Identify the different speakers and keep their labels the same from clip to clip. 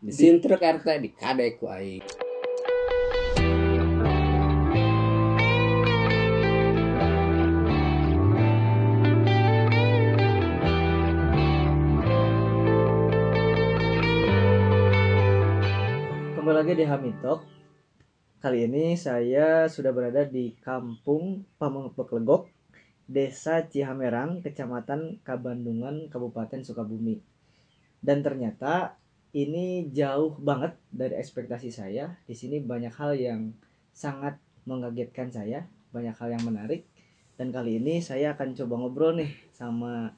Speaker 1: disintrek RT di kadek aing
Speaker 2: Kembali lagi di Hamitok. Kali ini saya sudah berada di Kampung Pamengpelegok, Desa Cihamerang, Kecamatan Kabandungan, Kabupaten Sukabumi. Dan ternyata ini jauh banget dari ekspektasi saya. Di sini banyak hal yang sangat mengagetkan saya, banyak hal yang menarik. Dan kali ini saya akan coba ngobrol nih sama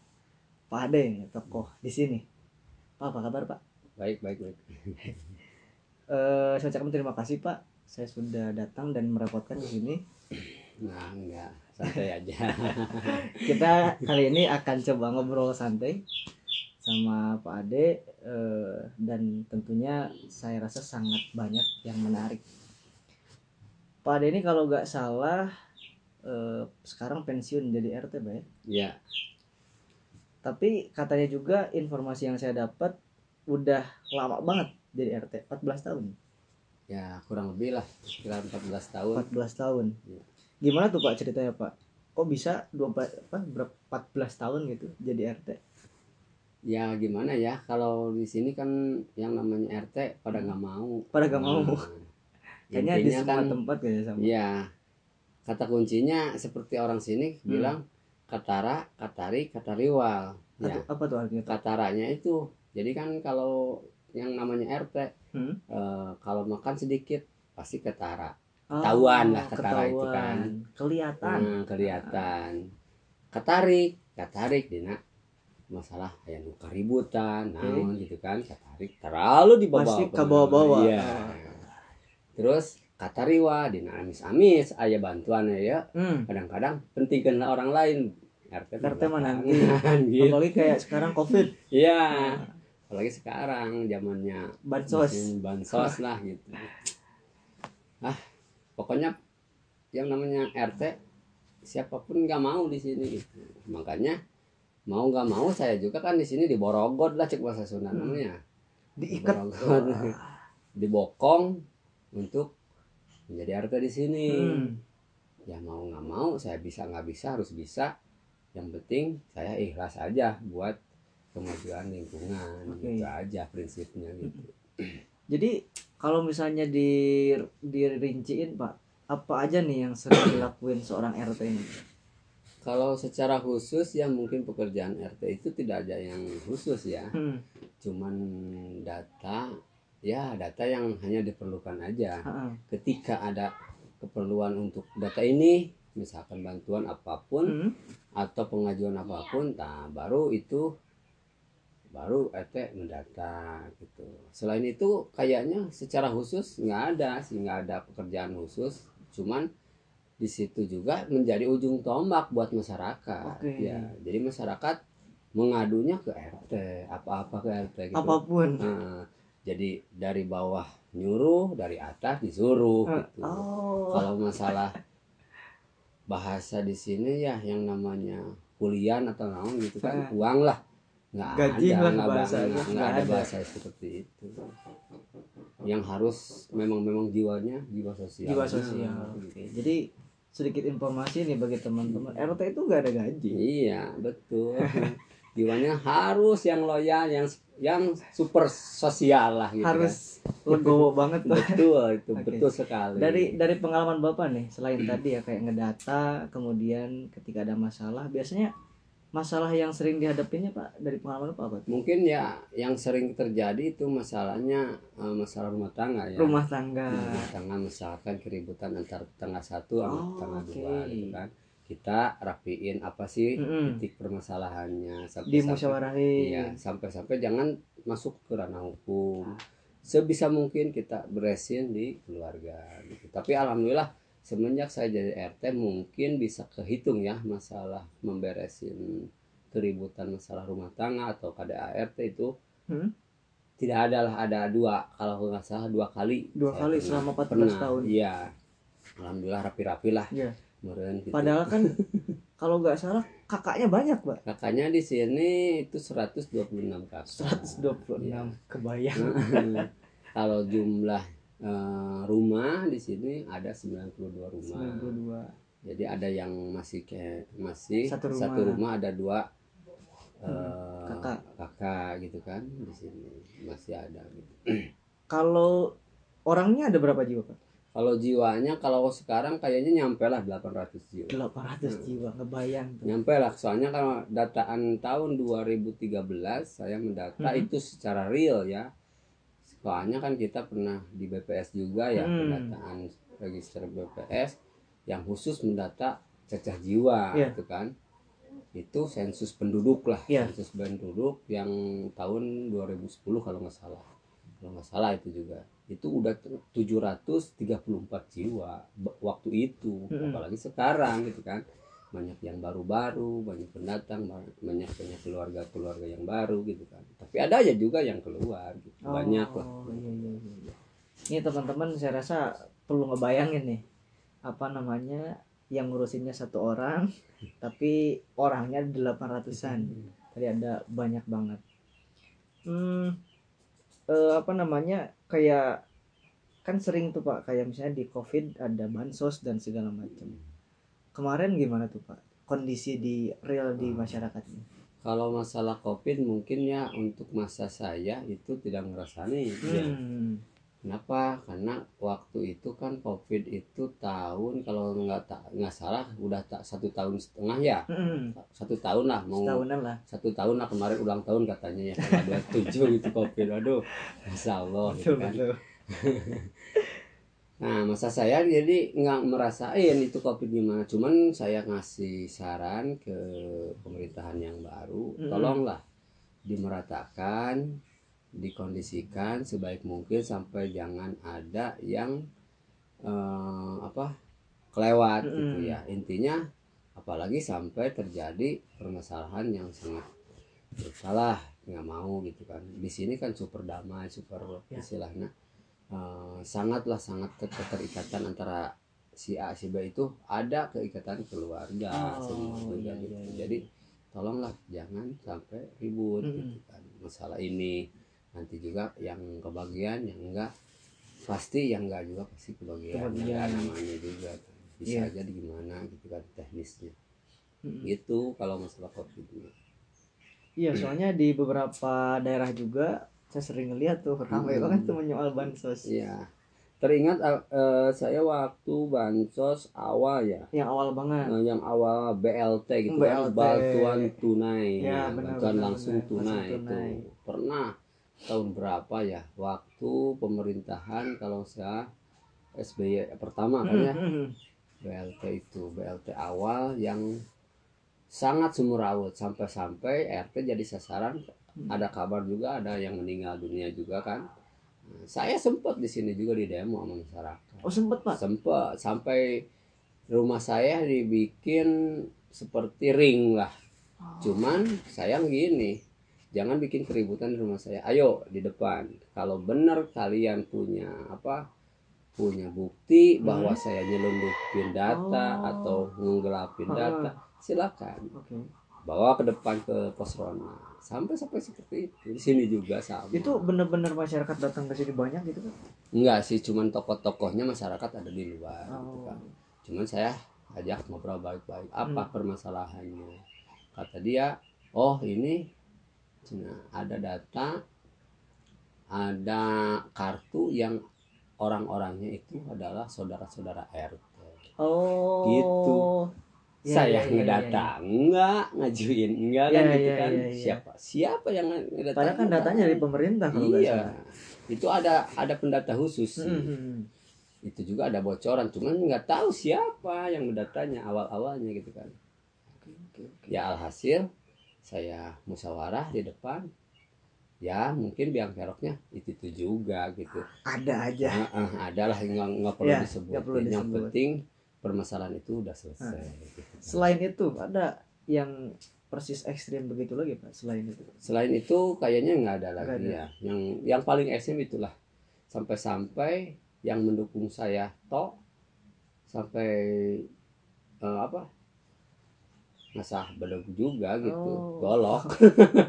Speaker 2: Pak Ade, tokoh di sini. Pak, apa kabar Pak?
Speaker 1: baik baik baik
Speaker 2: Eh, saya ucapkan terima kasih Pak. Saya sudah datang dan merepotkan di sini.
Speaker 1: nah enggak santai aja
Speaker 2: Kita kali ini akan coba ngobrol santai sama Pak Ade eh, dan tentunya saya rasa sangat banyak yang menarik. Pak Ade ini kalau nggak salah eh, sekarang pensiun jadi RT, Pak ya.
Speaker 1: ya
Speaker 2: Tapi katanya juga informasi yang saya dapat udah lama banget jadi RT, 14 tahun.
Speaker 1: ya kurang lebih lah sekitar 14 tahun
Speaker 2: 14 tahun.
Speaker 1: Iya.
Speaker 2: Gimana tuh Pak ceritanya Pak? Kok bisa 24 apa berapa 14 tahun gitu jadi RT?
Speaker 1: Ya gimana ya kalau di sini kan yang namanya RT pada nggak mau
Speaker 2: Pada gak mau.
Speaker 1: Nah,
Speaker 2: Kayaknya di semua
Speaker 1: kan
Speaker 2: tempat kayaknya sama.
Speaker 1: ya kata kuncinya seperti orang sini
Speaker 2: Hmm.
Speaker 1: bilang katara katari katariwal ya
Speaker 2: apa tuh artinya?
Speaker 1: Kataranya itu jadi kan kalau yang namanya RT
Speaker 2: Hmm?
Speaker 1: eh, kalau makan sedikit pasti ketara
Speaker 2: Oh,
Speaker 1: Ketahuan lah ketara itu kan.
Speaker 2: Kelihatan.
Speaker 1: Hmm, kelihatan katarik katarik dina masalah kayak nu keributan naon gitu kan katarik terlalu dibawa
Speaker 2: Pasti ke bawah-bawah.
Speaker 1: iya terus katariwa dina amis-amis aya bantuan ya
Speaker 2: Hmm.
Speaker 1: kadang-kadang pentingkan orang lain RT
Speaker 2: RT
Speaker 1: belakangan, gitu.
Speaker 2: Apalagi kayak sekarang Covid,
Speaker 1: Iya. Apalagi sekarang zamannya
Speaker 2: bansos.
Speaker 1: bansos lah gitu. Ah, pokoknya yang namanya RT siapa pun nggak mau di sini gitu. Makanya mau nggak mau saya juga kan di sini diborogod lah cek bahasa Sunda
Speaker 2: Hmm.
Speaker 1: namanya.
Speaker 2: Diikat.
Speaker 1: Dibokong untuk menjadi RT di sini.
Speaker 2: Hmm.
Speaker 1: Ya mau nggak mau saya bisa nggak bisa harus bisa. Yang penting saya ikhlas aja buat kemajuan lingkungan
Speaker 2: Oke.
Speaker 1: gitu aja prinsipnya gitu.
Speaker 2: Jadi kalau misalnya di dirinciin Pak, apa aja nih yang sering dilakuin seorang RT ini?
Speaker 1: Kalau secara khusus ya mungkin pekerjaan RT itu tidak ada yang khusus ya.
Speaker 2: Hmm.
Speaker 1: Cuman data ya data yang hanya diperlukan aja.
Speaker 2: ha-ha.
Speaker 1: Ketika ada keperluan untuk data ini misalkan bantuan apa pun
Speaker 2: Hmm.
Speaker 1: atau pengajuan apa pun, nah baru itu baru RT mendata gitu. Selain itu kayaknya secara khusus nggak ada sih nggak ada pekerjaan khusus, cuman di situ juga menjadi ujung tombak buat masyarakat.
Speaker 2: Oke.
Speaker 1: Ya, jadi masyarakat mengadunya ke RT, apa-apa ke RT gitu.
Speaker 2: Apa pun.
Speaker 1: Nah, jadi dari bawah nyuruh, dari atas disuruh
Speaker 2: Eh,
Speaker 1: gitu.
Speaker 2: Oh.
Speaker 1: Kalau masalah bahasa di sini ya yang namanya kuliah atau naon gitu kan
Speaker 2: Eh.
Speaker 1: uang lah nggak
Speaker 2: Gaji
Speaker 1: ada nggak
Speaker 2: bahasa,
Speaker 1: ba- nggak-
Speaker 2: nggak
Speaker 1: ada bahasa seperti itu yang harus memang memang jiwanya jiwa sosial
Speaker 2: jiwa sosial. Oke. Jadi sedikit informasi nih bagi teman-teman. RT itu nggak ada gaji.
Speaker 1: iya betul jiwanya harus yang loyal yang yang super sosial lah gitu
Speaker 2: Harus legowo banget
Speaker 1: kan. Betul itu
Speaker 2: Oke.
Speaker 1: betul sekali
Speaker 2: Dari dari pengalaman Bapak nih, selain tadi ya kayak ngedata, kemudian ketika ada masalah, biasanya masalah yang sering dihadapinya Pak dari pengalaman Bapak apa?
Speaker 1: mungkin ya yang sering terjadi itu masalahnya eh, masalah rumah tangga ya
Speaker 2: Rumah tangga.
Speaker 1: rumah tangga misalkan keributan antar tetangga satu sama
Speaker 2: Oh,
Speaker 1: tetangga
Speaker 2: oke.
Speaker 1: dua gitu kan kita rapiin apa sih
Speaker 2: Mm-mm.
Speaker 1: titik permasalahannya sampai
Speaker 2: Dimusyawarahin.
Speaker 1: iya sampai-sampai jangan masuk ke ranah hukum sebisa mungkin kita beresin di keluarga gitu tapi alhamdulillah semenjak saya jadi RT mungkin bisa kehitung ya masalah memberesin keributan masalah rumah tangga atau KDART itu
Speaker 2: Hmm?
Speaker 1: tidak ada lah ada dua kalau nggak salah dua kali
Speaker 2: Dua kali
Speaker 1: pernah-
Speaker 2: selama 14
Speaker 1: pernah.
Speaker 2: tahun.
Speaker 1: iya alhamdulillah rapi-rapi lah
Speaker 2: Iya.
Speaker 1: meren gitu.
Speaker 2: Padahal kan kalau nggak salah kakaknya banyak pak
Speaker 1: kakaknya di sini itu 126 kakak
Speaker 2: 126
Speaker 1: Iya.
Speaker 2: kebayang
Speaker 1: kalau jumlah eh, rumah di sini ada 92 rumah
Speaker 2: 92
Speaker 1: jadi ada yang masih kayak masih
Speaker 2: Satu
Speaker 1: satu
Speaker 2: rumah.
Speaker 1: rumah, ada dua eh,
Speaker 2: kakak.
Speaker 1: kakak gitu kan di sini masih ada gitu.
Speaker 2: kalau orangnya ada berapa jiwa pak
Speaker 1: kalau jiwanya kalau sekarang kayaknya nyampe lah 800 jiwa
Speaker 2: 800 jiwa ngebayang tuh.
Speaker 1: nyampe lah soalnya kalau dataan tahun 2013 saya mendata
Speaker 2: Mhm.
Speaker 1: itu secara real ya soalnya kan kita pernah di BPS juga ya
Speaker 2: Hmm.
Speaker 1: pendataan register BPS yang khusus mendata cacah jiwa
Speaker 2: Iya.
Speaker 1: gitu kan itu sensus penduduk lah
Speaker 2: Iya.
Speaker 1: sensus penduduk yang tahun 2010 kalau nggak salah kalau nggak salah itu juga itu udah 734 jiwa waktu itu
Speaker 2: Mm-mm.
Speaker 1: apalagi sekarang gitu kan banyak yang baru-baru banyak pendatang banyak banyak keluarga-keluarga yang baru gitu kan tapi ada aja juga yang keluar gitu. banyak lah
Speaker 2: Oh, iya, iya, iya, iya. Ini teman-teman saya rasa perlu ngebayangin nih apa namanya yang ngurusinnya satu orang tapi orangnya 800-an. Tadi ada banyak banget. Hmm, eh, apa namanya kayak kan sering tuh Pak kayak misalnya di Covid ada bansos dan segala macam. Kemarin gimana tuh Pak? Kondisi di real di masyarakatnya.
Speaker 1: kalau masalah covid mungkin ya untuk masa saya itu tidak ngerasani ya.
Speaker 2: Hmm.
Speaker 1: Kenapa? Karena waktu itu kan COVID itu tahun kalau nggak tak nggak salah udah tak satu tahun setengah ya
Speaker 2: Hmm.
Speaker 1: satu tahun lah mau
Speaker 2: Setahunan lah.
Speaker 1: satu tahun lah kemarin ulang tahun katanya ya tanggal 27 itu COVID aduh Masya Allah gitu kan.
Speaker 2: betul.
Speaker 1: Nah masa saya jadi nggak merasain itu COVID gimana cuman saya ngasih saran ke pemerintahan yang baru
Speaker 2: Mm.
Speaker 1: tolonglah dimeratakan dikondisikan sebaik mungkin sampai jangan ada yang eh, apa kelewat gitu
Speaker 2: Mm.
Speaker 1: ya intinya apalagi sampai terjadi permasalahan yang sangat salah nggak mau gitu kan di sini kan super damai super
Speaker 2: Ya.
Speaker 1: istilahnya eh, sangatlah sangat ke- keterikatan antara si A si B itu ada keikatan keluarga
Speaker 2: Oh, iya,
Speaker 1: gitu.
Speaker 2: iya, iya.
Speaker 1: jadi tolonglah jangan sampai ribut
Speaker 2: Mm-mm.
Speaker 1: gitu kan masalah ini nanti juga yang kebagian yang enggak pasti yang enggak juga pasti kebagian,
Speaker 2: Kebagian.
Speaker 1: Ya, namanya juga kan. bisa
Speaker 2: Iya.
Speaker 1: aja di gimana gitu kan teknisnya
Speaker 2: Mm-mm.
Speaker 1: gitu kalau masalah covid
Speaker 2: Iya, soalnya di beberapa daerah juga saya sering ngeliat tuh ramai
Speaker 1: Hmm.
Speaker 2: banget tuh menyoal bansos.
Speaker 1: Iya. Teringat eh, saya waktu bansos awal ya,
Speaker 2: Yang awal banget.
Speaker 1: eh, yang awal BLT gitu kan,
Speaker 2: BLT.
Speaker 1: bantuan tunai,
Speaker 2: Ya,
Speaker 1: ya,
Speaker 2: benar,
Speaker 1: bantuan
Speaker 2: benar,
Speaker 1: langsung
Speaker 2: benar.
Speaker 1: tunai
Speaker 2: Langsung tunai.
Speaker 1: itu pernah tahun berapa ya, waktu pemerintahan kalau saya SBY pertama kan ya,
Speaker 2: Mm-mm.
Speaker 1: BLT itu BLT awal yang sangat sumurawut sampai-sampai RT jadi sasaran
Speaker 2: Hmm.
Speaker 1: Ada kabar juga ada yang meninggal dunia juga kan. Nah, saya sempat di sini juga di demo sama masyarakat.
Speaker 2: Oh sempet pak.
Speaker 1: sempat sampai rumah saya dibikin seperti ring lah. Cuman sayang gini jangan bikin keributan di rumah saya. Ayo di depan. Kalau benar kalian punya apa punya bukti bahwa saya nyelundupin data
Speaker 2: Oh.
Speaker 1: atau ngelapin
Speaker 2: Ah.
Speaker 1: data silakan.
Speaker 2: Oke.
Speaker 1: bawa ke depan ke pos rona sampai sampai seperti itu di sini juga sama
Speaker 2: Itu bener-bener masyarakat datang ke sini banyak gitu kan?
Speaker 1: enggak sih cuman tokoh-tokohnya masyarakat ada di luar gitu
Speaker 2: Oh.
Speaker 1: kan. cuman saya ajak ngobrol baik-baik apa
Speaker 2: Hmm.
Speaker 1: permasalahannya kata dia oh ini cina ada data ada kartu yang orang-orangnya itu adalah saudara-saudara RT
Speaker 2: Oh.
Speaker 1: Gitu.
Speaker 2: Iya,
Speaker 1: saya
Speaker 2: iya, iya,
Speaker 1: ngedata enggak ngajuin enggak kan
Speaker 2: Iya,
Speaker 1: gitu kan? siapa siapa yang ngedata
Speaker 2: Padahal kan datanya dari pemerintah kalau
Speaker 1: iya. itu ada ada pendata khusus sih.
Speaker 2: Mm-mm.
Speaker 1: itu juga ada bocoran cuman nggak tahu siapa yang mendatanya awal awalnya gitu kan.
Speaker 2: Oke.
Speaker 1: ya alhasil saya musyawarah di depan. Ya mungkin biang keroknya itu itu juga gitu.
Speaker 2: Ada aja.
Speaker 1: Ah, ah, ada lah nggak nggak perlu
Speaker 2: Ya, perlu
Speaker 1: yang
Speaker 2: disebut.
Speaker 1: penting permasalahan itu udah selesai gitu.
Speaker 2: Selain itu ada yang persis ekstrim begitu lagi pak? Selain itu.
Speaker 1: selain itu kayaknya nggak ada lagi
Speaker 2: ada.
Speaker 1: ya yang yang paling ekstrim itulah sampai-sampai yang mendukung saya toh sampai eh, apa ngasah bedog juga gitu
Speaker 2: Oh.
Speaker 1: golok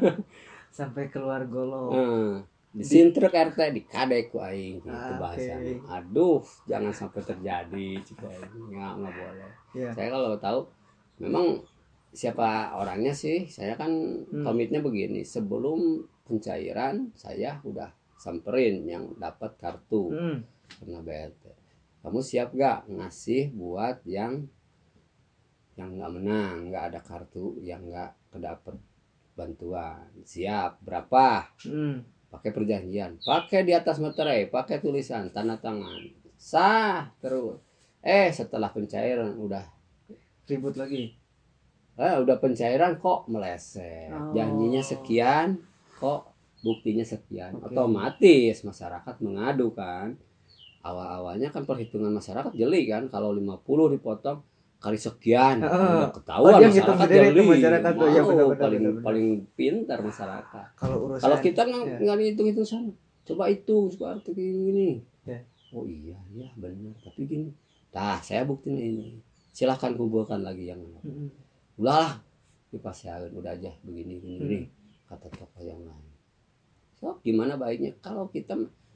Speaker 2: sampai keluar golok
Speaker 1: Heeh. Disintrek RT dikadek ku aing gitu
Speaker 2: Ah,
Speaker 1: bahasanya
Speaker 2: oke.
Speaker 1: aduh jangan sampai terjadi cik aing. nggak nggak boleh
Speaker 2: ya
Speaker 1: saya kalau tahu memang siapa orangnya sih saya kan
Speaker 2: Hmm.
Speaker 1: komitnya begini sebelum pencairan saya udah samperin yang dapat kartu
Speaker 2: Hmm.
Speaker 1: karena BRT kamu siap gak ngasih buat yang yang nggak menang nggak ada kartu yang nggak kedapet bantuan siap berapa
Speaker 2: Hmm.
Speaker 1: Pakai perjanjian pakai di atas materai pakai tulisan tanda tangan. Sah terus. Eh setelah pencairan udah
Speaker 2: ribut lagi?
Speaker 1: Eh udah pencairan kok meleset.
Speaker 2: Oh.
Speaker 1: janjinya sekian kok buktinya sekian.
Speaker 2: Oke.
Speaker 1: otomatis masyarakat mengadu kan. Awal-awalnya kan perhitungan masyarakat jeli kan kalau 50 dipotong kali sekian udah
Speaker 2: Oh,
Speaker 1: ketahuan
Speaker 2: ngitung
Speaker 1: masyarakat jeli
Speaker 2: tuh masyarakat tuh. Ya, benar, benar,
Speaker 1: paling
Speaker 2: benar, benar.
Speaker 1: paling pintar masyarakat
Speaker 2: kalau urusan
Speaker 1: kalau kita nggak
Speaker 2: ya.
Speaker 1: hitung hitung sana coba hitung suka arti kayak gini
Speaker 2: Ya.
Speaker 1: oh iya iya benar tapi gini nah saya buktiin ini silahkan kumpulkan lagi yang
Speaker 2: Hmm.
Speaker 1: udahlah dipasyain udah aja begini begini,
Speaker 2: Hmm.
Speaker 1: kata tokoh yang lain so gimana baiknya kalau kita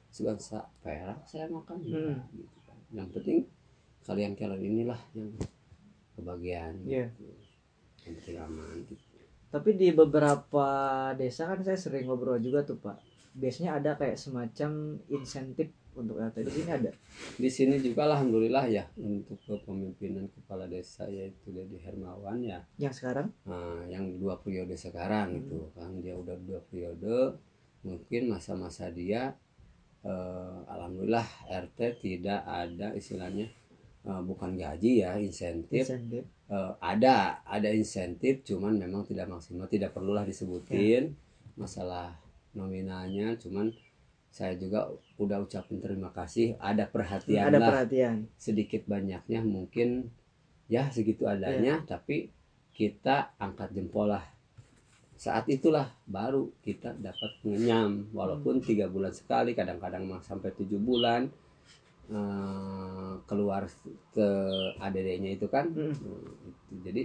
Speaker 1: sebangsa perak saya makan
Speaker 2: Hmm.
Speaker 1: gitu kan. yang penting kalian kalian inilah yang kebagian
Speaker 2: Iya.
Speaker 1: gitu. penting aman gitu.
Speaker 2: Tapi di beberapa desa kan saya sering ngobrol juga tuh Pak. Biasanya ada kayak semacam insentif untuk RT di sini ada.
Speaker 1: di sini juga alhamdulillah ya untuk kepemimpinan kepala desa yaitu Dedi Hermawan ya
Speaker 2: Yang sekarang?
Speaker 1: Nah, yang dua periode sekarang
Speaker 2: Hmm.
Speaker 1: itu kan dia udah dua periode mungkin masa-masa dia eh, alhamdulillah RT tidak ada istilahnya eh, bukan gaji ya insentif.
Speaker 2: Insentif.
Speaker 1: Eh, ada ada insentif cuman memang tidak maksimal tidak perlulah disebutin. Masalah nominalnya cuman saya juga udah ucapin terima kasih. Ada perhatian
Speaker 2: ada
Speaker 1: lah.
Speaker 2: perhatian.
Speaker 1: sedikit banyaknya mungkin ya segitu adanya. Tapi kita angkat jempol lah. Saat itulah baru kita dapat mengenyam walaupun tiga bulan sekali kadang-kadang sampai tujuh bulan eh, keluar ke ADD-nya itu kan
Speaker 2: Hmm.
Speaker 1: Itu. jadi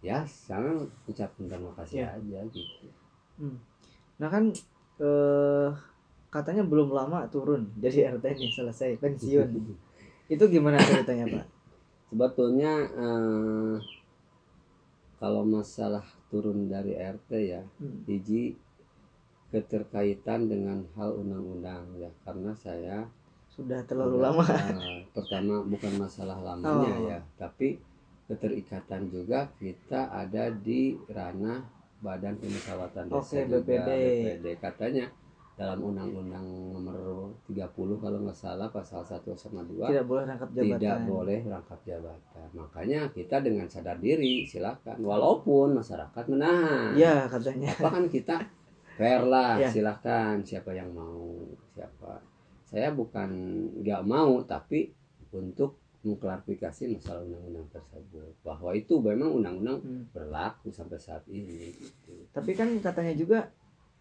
Speaker 1: ya saya ucapin terima kasih
Speaker 2: Ya.
Speaker 1: aja gitu
Speaker 2: Nah kan eh, katanya belum lama turun jadi RT nih selesai pensiun. Itu gimana ceritanya Pak?
Speaker 1: sebetulnya eh, kalau masalah turun dari RT ya
Speaker 2: Hmm.
Speaker 1: hiji keterkaitan dengan hal undang-undang ya karena saya
Speaker 2: Sudah terlalu lama.
Speaker 1: eh, pertama bukan masalah lamanya
Speaker 2: Oh.
Speaker 1: ya tapi keterikatan juga kita ada di ranah Badan Pemusyawaratan Desa juga,
Speaker 2: BPD.
Speaker 1: BPD katanya dalam undang-undang nomor 30 kalau nggak salah pasal 1 sama 2
Speaker 2: Tidak boleh rangkap jabatan.
Speaker 1: tidak boleh rangkap jabatan. Makanya kita dengan sadar diri silakan walaupun masyarakat menahan.
Speaker 2: Iya katanya.
Speaker 1: Apa kan kita fair lah,
Speaker 2: Ya.
Speaker 1: silakan siapa yang mau, siapa. Saya bukan nggak mau tapi untuk mengklarifikasi masalah undang-undang tersebut bahwa itu memang undang-undang
Speaker 2: Hmm.
Speaker 1: berlaku sampai saat ini gitu.
Speaker 2: Tapi kan katanya juga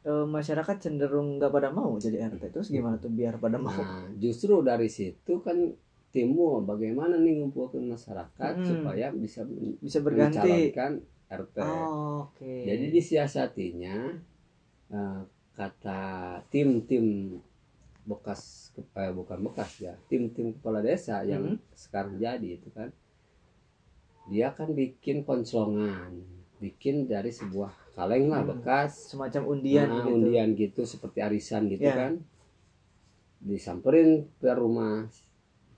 Speaker 2: eh, masyarakat cenderung nggak pada mau jadi RT. Terus gimana tuh biar pada mau?
Speaker 1: Nah, justru dari situ kan timbul bagaimana nih ngumpulkan masyarakat
Speaker 2: Hmm.
Speaker 1: supaya bisa
Speaker 2: Bisa berganti.
Speaker 1: mencalonkan RT.
Speaker 2: Oh, Oke.
Speaker 1: Jadi disiasatinya eh, kata tim-tim bekas eh, bukan bekas ya, tim-tim kepala desa yang
Speaker 2: Mhm.
Speaker 1: sekarang jadi itu kan, dia kan bikin konslongan, bikin dari sebuah kaleng lah
Speaker 2: Hmm.
Speaker 1: bekas,
Speaker 2: semacam undian
Speaker 1: nah,
Speaker 2: gitu.
Speaker 1: undian gitu seperti arisan gitu
Speaker 2: Ya.
Speaker 1: kan, disamperin ke rumah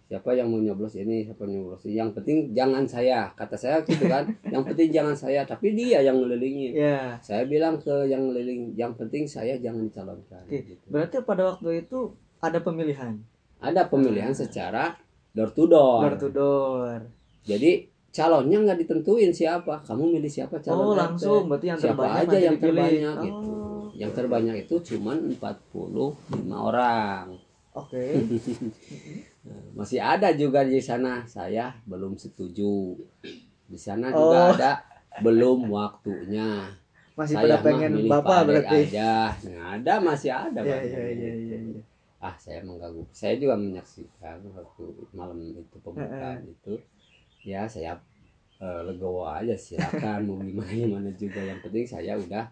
Speaker 1: siapa yang mau nyoblos ini siapa yang nyoblos ini yang penting jangan saya kata saya gitu kan yang penting jangan saya tapi dia yang ngelilingin
Speaker 2: Ya.
Speaker 1: saya bilang ke yang ngeliling yang penting saya jangan dicalonkan
Speaker 2: Oke.
Speaker 1: gitu.
Speaker 2: Berarti pada waktu itu ada pemilihan
Speaker 1: ada pemilihan secara door to door,
Speaker 2: door to door.
Speaker 1: jadi calonnya nggak ditentuin siapa kamu milih siapa calon
Speaker 2: Oh, langsung berarti yang
Speaker 1: Siapa
Speaker 2: terbanyak
Speaker 1: aja yang
Speaker 2: dipilih.
Speaker 1: terbanyak
Speaker 2: oh,
Speaker 1: gitu. yang terbanyak itu cuman 45 orang
Speaker 2: Oke.
Speaker 1: masih ada juga di sana. Saya belum setuju. Di sana
Speaker 2: Oh.
Speaker 1: juga ada. Belum waktunya.
Speaker 2: Masih
Speaker 1: saya
Speaker 2: pada pengen Bapak berarti.
Speaker 1: aja. Nggak ada masih ada
Speaker 2: iya,
Speaker 1: Adek.
Speaker 2: iya, iya, iya.
Speaker 1: ah saya mengganggu. Saya juga menyaksikan waktu malam itu pembukaan itu. Ya saya eh, legowo aja. Silakan. Mau gimana gimana juga. Yang penting saya udah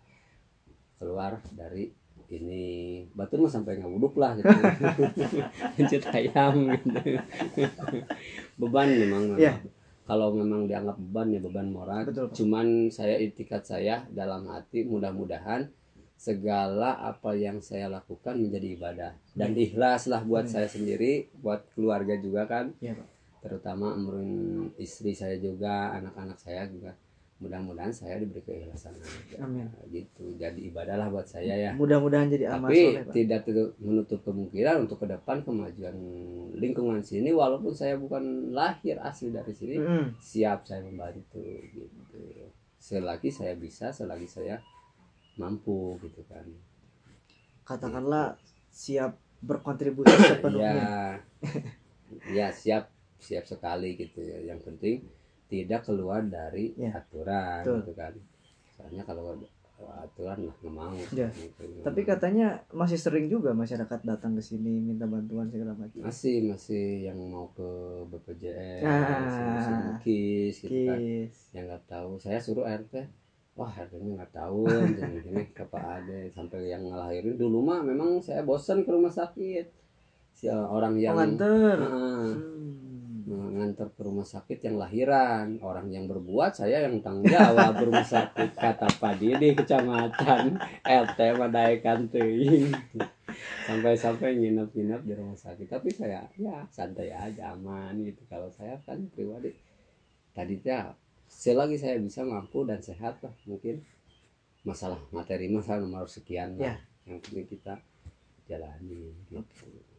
Speaker 1: keluar dari ini batu mah sampai nggak wuduk lah gitu. Lanjut ayam gitu. Beban memang
Speaker 2: Iya.
Speaker 1: kalau memang dianggap beban ya beban moral.
Speaker 2: Betul, Pak.
Speaker 1: cuman saya itikat saya dalam hati mudah-mudahan segala apa yang saya lakukan menjadi ibadah. Dan ikhlas lah buat saya sendiri buat keluarga juga kan.
Speaker 2: Iya, Pak.
Speaker 1: terutama umurun istri saya juga anak-anak saya juga mudah-mudahan saya diberi keikhlasan.
Speaker 2: Amin.
Speaker 1: gitu. Jadi ibadah lah buat saya ya.
Speaker 2: Mudah-mudahan jadi amal
Speaker 1: tapi
Speaker 2: soleh,
Speaker 1: tidak menutup kemungkinan untuk ke depan kemajuan lingkungan sini walaupun saya bukan lahir asli dari sini
Speaker 2: Mm-mm.
Speaker 1: siap saya membantu gitu. Selagi saya bisa selagi saya mampu gitu kan.
Speaker 2: Katakanlah siap berkontribusi
Speaker 1: ya
Speaker 2: sepenuhnya.
Speaker 1: ya siap. Siap sekali gitu ya. Yang penting tidak keluar dari
Speaker 2: Ya,
Speaker 1: aturan
Speaker 2: betul.
Speaker 1: gitu kan soalnya kalau aturan lah nggak mau
Speaker 2: Ya,
Speaker 1: gitu.
Speaker 2: Tapi katanya masih sering juga masyarakat datang ke sini minta bantuan segala macam.
Speaker 1: masih masih yang mau ke BPJS
Speaker 2: Ah,
Speaker 1: KIS gitu kan
Speaker 2: Kis.
Speaker 1: yang nggak tahu saya suruh RT wah RT-nya nggak tahu gini gini ke Pak Ade sampai yang ngelahirin dulu mah memang saya bosan ke rumah sakit si orang yang
Speaker 2: Pengantar.
Speaker 1: Ah,
Speaker 2: Hmm.
Speaker 1: Ngantar ke rumah sakit yang lahiran. Orang yang berbuat saya yang tanggung jawab. Rumah sakit kata Pak Didi kecamatan RT madaikan teuing sampai-sampai nginep-nginep di rumah sakit. Tapi saya ya santai aja aman gitu. Kalau saya kan pribadi tadinya selagi saya bisa mampu dan sehat lah mungkin masalah materi masalah nomor sekian lah
Speaker 2: Ya.
Speaker 1: yang penting kita jalani gitu